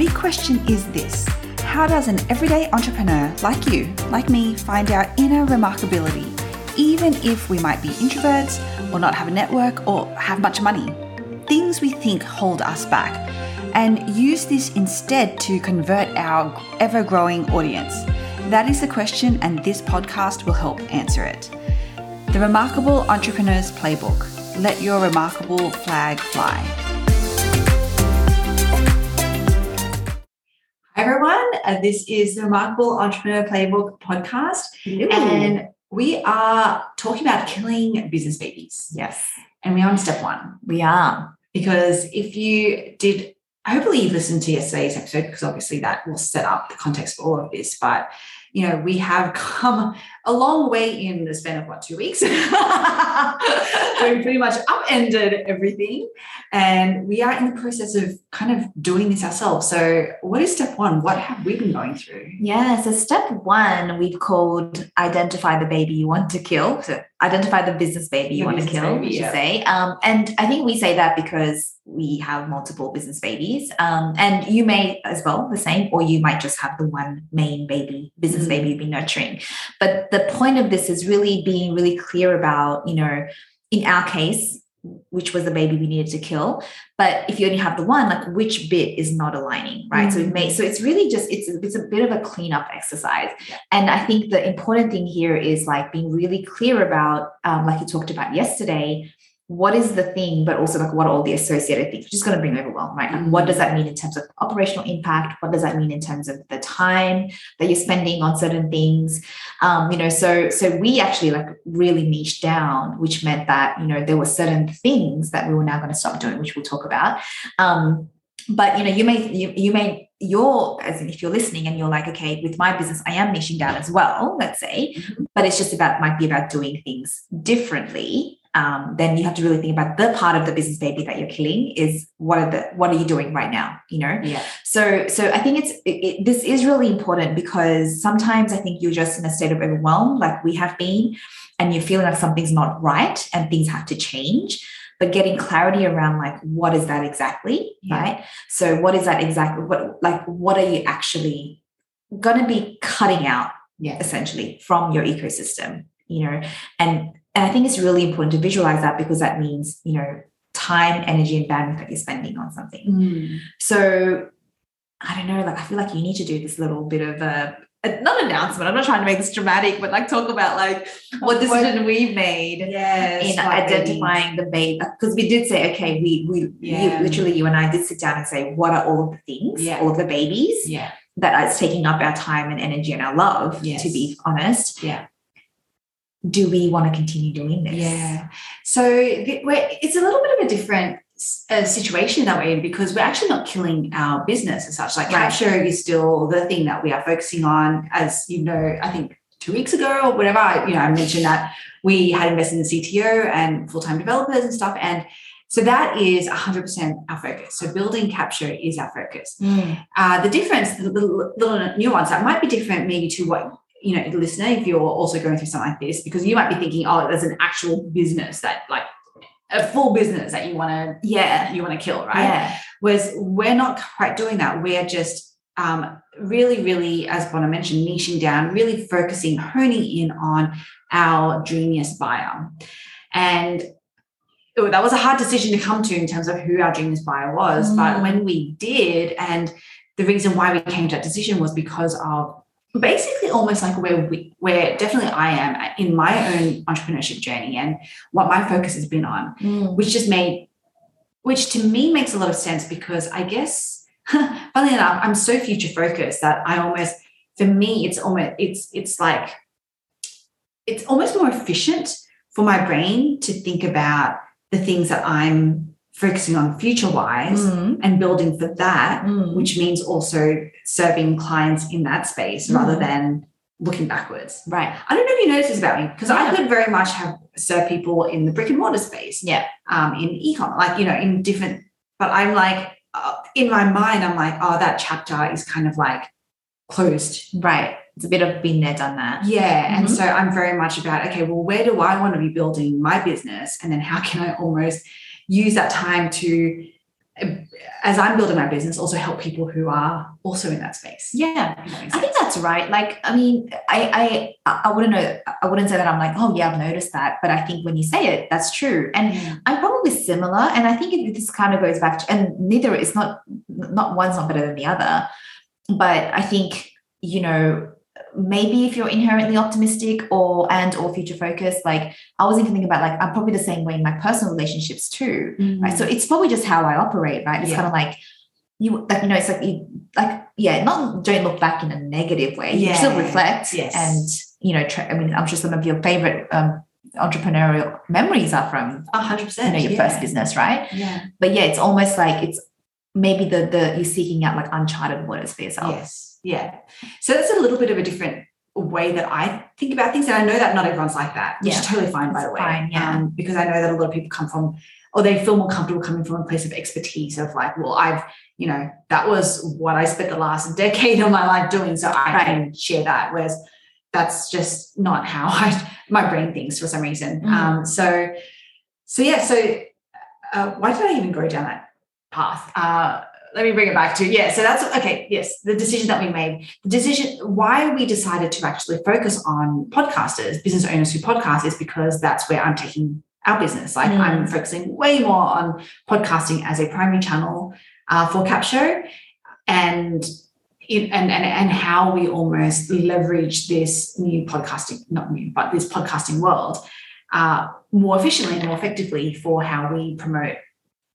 big question is this How does an everyday entrepreneur like you, like me, find our inner remarkability, even if we might be introverts or not have a network or have much money? Things we think hold us back, and use this instead to convert our ever growing audience. That is the question, and this podcast will help answer it. The Remarkable Entrepreneur's Playbook. Let your remarkable flag fly. Uh, this is the Remarkable Entrepreneur Playbook podcast. And we are talking about killing business babies. Yes, And we're on step one. we are. Because if you did, hopefully you've listened to yesterday's episode, because obviously that will set up the context for all of this. But you know, we have come a long way in the span of what, two weeks? we pretty much upended everything. And we are in the process of kind of doing this ourselves. So, what is step one? What have we been going through? Yeah, so step one we've called identify the baby you want to kill. So identify the business baby you The want to kill, baby, yeah. say. Um, and I think we say that because we have multiple business babies. Um, and you may as well the same, or you might just have the one main baby, business Mhm. baby you've been nurturing. But the point of this is really being really clear about, you know, in our case, which was the baby we needed to kill. But if you only have the one, like which bit is not aligning, right? So Mm. it may so it's really just it's it's a bit of a cleanup exercise. Yeah. And I think the important thing here is like being really clear about, um, like you talked about yesterday, what is the thing, but also like what are all the associated things, which is going to bring overwhelm, right? Like what does that mean in terms of operational impact? What does that mean in terms of the time that you're spending on certain things? Um, you know, so so we actually like really niched down, which meant that you know there were certain things that we were now going to stop doing, which we'll talk about. Um, but you know, you may you, you may you're as if you're listening and you're like, okay, with my business, I am niching down as well, let's say, but it's just about might be about doing things differently. Um, then you have to really think about the part of the business baby that you're killing is what are the what are you doing right now, you know? Yeah. So, so I think it's it, it- this is really important because sometimes I think you're just in a state of overwhelm, like we have been, and you're feeling like something's not right and things have to change. But getting clarity around like what is that exactly, Yeah. right? So, what is that exactly? What like what are you actually going to be cutting out Yeah. essentially from your ecosystem? You know, and and I think it's really important to visualize that because that means you know time, energy, and bandwidth that you're spending on something. Mm. So I don't know, like I feel like you need to do this little bit of a, not announcement. I'm not trying to make this dramatic, but like talk about like what decision we've made Yes. in identifying the baby. Because we did say, okay, we we Yeah. you, literally you and I did sit down and say, what are all of the things, Yeah. all of the babies Yeah. that are taking up our time and energy and our love, Yes. to be honest. Yeah. Do we want to continue doing this? Yeah. So it's a little bit of a different uh, situation that we're in because we're actually not killing our business as such. Like Right. Capsho is still the thing that we are focusing on. As you know, I think two weeks ago or whatever, I- you know, I mentioned that we had invested in the CTO and full time developers and stuff. And so that is 100% our focus. So building Capsho is our focus. Mm. Uh, the difference, the little, little nuance that might be different maybe to what you know, listener, if you're also going through something like this, because you might be thinking, oh, there's an actual business that like a full business that you want to Yeah. you want to kill, right? Yeah. Whereas we're not quite doing that. We're just um, really, really, as Bonner mentioned, niching down, really focusing, honing in on our dreamiest buyer. And oh, that was a hard decision to come to in terms of who our dreamiest buyer was. But Mm. when we did, and the reason why we came to that decision was because of basically almost like where we where definitely I am in my own entrepreneurship journey and what my focus has been on Mm. which just made which to me makes a lot of sense because I guess funnily enough, I'm so future focused that I almost for me it's almost it's it's like it's almost more efficient for my brain to think about the things that I'm focusing on future wise Mm. and building for that, Mm. which means also serving clients in that space rather Mm. than looking backwards. Right. I don't know if you noticed this about me because I could very much have served people in the brick and mortar space Yeah. um, in ecom, like you know, in different. But I'm like, uh, in my mind, I'm like, oh, that chapter is kind of like closed. Right. It's a bit of been there, done that. Yeah, and Mhm. so I'm very much about okay, well, where do I want to be building my business, and then how can I almost use that time to as I'm building my business, also help people who are also in that space. Yeah, I think that's right. Like, I mean, I I I wouldn't know. I wouldn't say that I'm like, oh yeah, I've noticed that. But I think when you say it, that's true. And Mm. I'm probably similar. And I think it, this kind of goes back to, and neither is not not one's not better than the other. But I think you know maybe if you're inherently optimistic or and or future focused like i was even thinking about like i'm probably the same way in my personal relationships too right so it's probably just how i operate right it's Yeah. kind of like you like you know it's like you like yeah not don't look back in a negative way you still reflect Yes. and you know tra- i mean i'm sure some of your favorite um entrepreneurial memories are from A hundred you know your yeah. first business right Yeah. but yeah it's almost like it's maybe the the you're seeking out like uncharted waters for yourself Yes. Yeah. So that's a little bit of a different way that I think about things. And I know that not everyone's like that, which Yeah. is totally fine, by It's the way. fine, yeah. Um, because I know that a lot of people come from, or they feel more comfortable coming from a place of expertise of like, well, I've, you know, that was what I spent the last decade of my life doing. So I Right. can share that. Whereas that's just not how I, my brain thinks for some reason. Mhm. Um, so, so yeah, so uh, why did I even go down that path? Uh, let me bring it back to yeah. So that's okay. Yes, the decision that we made, the decision why we decided to actually focus on podcasters, business owners who podcast, is because that's where I'm taking our business. Like Mm. I'm focusing way more on podcasting as a primary channel uh, for Capsho, and it, and and and how we almost leverage this new podcasting, not new, but this podcasting world uh, more efficiently and more effectively for how we promote,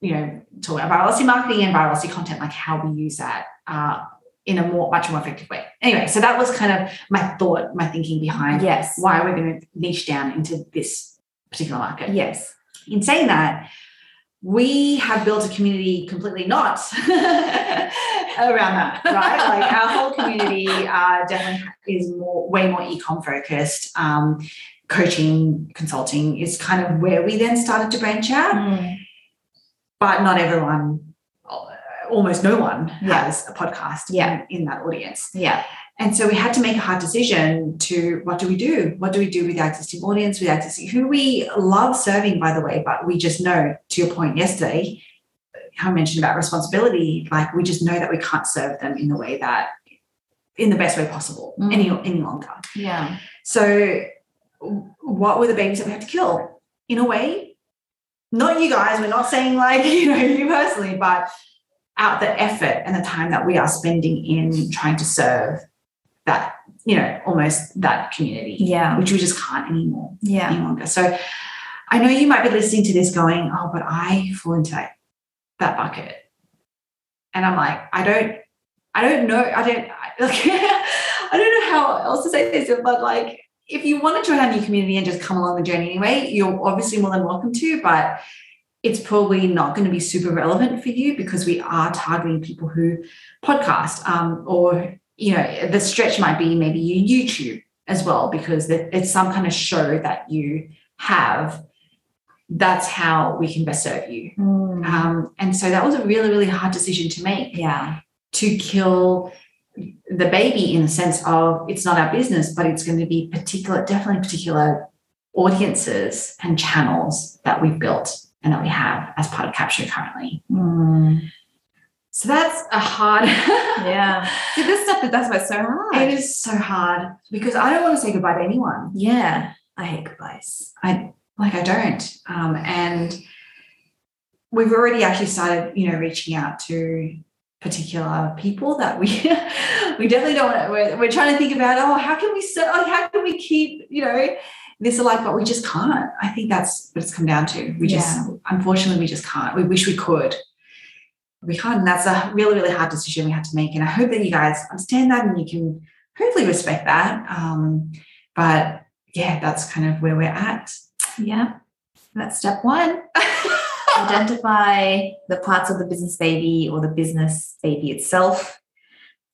you know, talk about virality marketing and virality content, like how we use that uh, in a more much more effective way. Anyway, so that was kind of my thought, my thinking behind yes why we're going to niche down into this particular market. yes In saying that, we have built a community completely not around that, right? like our whole community uh, definitely is more, way more e-com focused. Um, coaching, consulting is kind of where we then started to branch out, Mm. But not everyone, almost no one Yeah. has a podcast Yeah. in, in that audience. yeah And so we had to make a hard decision to what do we do? What do we do with our existing audience, with our existing, who we love serving, by the way, but we just know, to your point yesterday, how I mentioned about responsibility, like we just know that we can't serve them in the way that, in the best way possible Mm. any, any longer. yeah So what were the babies that we had to kill? In a way, not you guys, we're not saying like, you know, you personally, but out the effort and the time that we are spending in trying to serve that, you know, almost that community, yeah which we just can't anymore yeah any longer. So I know you might be listening to this going, oh, but I fall into that, that bucket. And I'm like, I don't, I don't know. I don't, I, like, I don't know how else to say this, but like, if you want to join our new community and just come along the journey anyway, you're obviously more than welcome to, but it's probably not going to be super relevant for you because we are targeting people who podcast um, or, you know, the stretch might be maybe you YouTube as well, because it's some kind of show that you have. That's how we can best serve you. Mm. Um, and so that was a really, really hard decision to make yeah to kill the baby in the sense of it's not our business, but it's going to be particular, definitely particular audiences and channels that we've built and that we have as part of Capsho currently. Mm. So that's a hard. yeah See, this stuff that's why it's so hard It is so hard because I don't want to say goodbye to anyone. yeah i hate goodbyes I like I don't. Um, and we've already actually started, you know, reaching out to particular people that we we definitely don't want to, we're, we're trying to think about oh how can we set like how can we keep you know this alive? But we just can't. I think that's what it's come down to. We just unfortunately we just can't. We wish we could. We can't and that's a really really hard decision we had to make and i hope that you guys understand that and you can hopefully respect that. Um, but yeah that's kind of where we're at. Yeah. That's step one identify the parts of the business baby or the business baby itself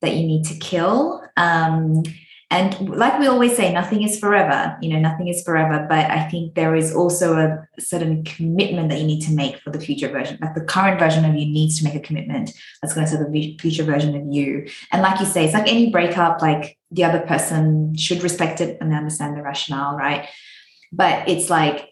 that you need to kill. Um, and like we always say, nothing is forever. You know, nothing is forever. But I think there is also a certain commitment that you need to make for the future version. Like the current version of you needs to make a commitment that's going to serve the future version of you. And like you say, it's like any breakup. Like the other person should respect it and understand the rationale, right? But it's like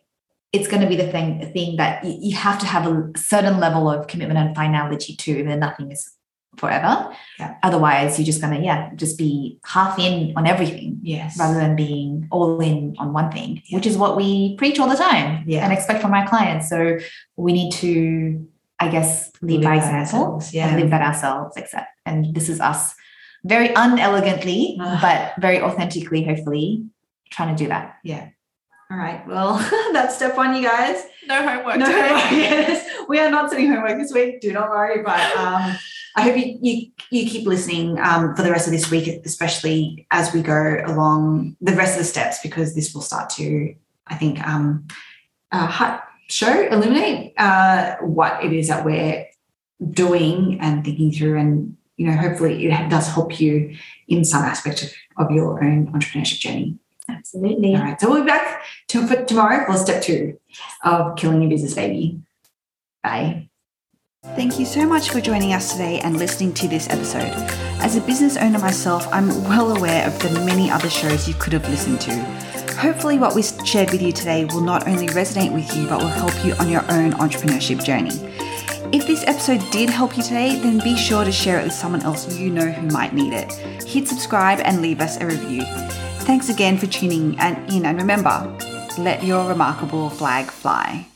it's going to be the thing thing that you, you have to have a certain level of commitment and finality to then nothing is forever Yeah. otherwise you're just going to yeah just be half in on everything Yes. rather than being all in on one thing Yeah. which is what we preach all the time Yeah. and expect from our clients so we need to i guess lead by example yeah. and live that ourselves except and this is us very unelegantly but very authentically hopefully trying to do that All right. Well, that's step one, you guys. no homework No homework. Yes. We are not sending homework this week. Do not worry. But um, I hope you, you you keep listening um, for the rest of this week, especially as we go along the rest of the steps, because this will start to, I think, um, uh, show illuminate uh, what it is that we're doing and thinking through, and you know, hopefully, it does help you in some aspect of, of your own entrepreneurship journey. Absolutely All right. So we'll be back to, for tomorrow for step two of killing your business baby. Bye. Thank you so much for joining us today and listening to this episode. As a business owner myself, I'm well aware of the many other shows you could have listened to. Hopefully, what we shared with you today will not only resonate with you, but will help you on your own entrepreneurship journey. If this episode did help you today, then be sure to share it with someone else you know who might need it. Hit subscribe and leave us a review. Thanks again for tuning in, and remember, let your remarkable flag fly.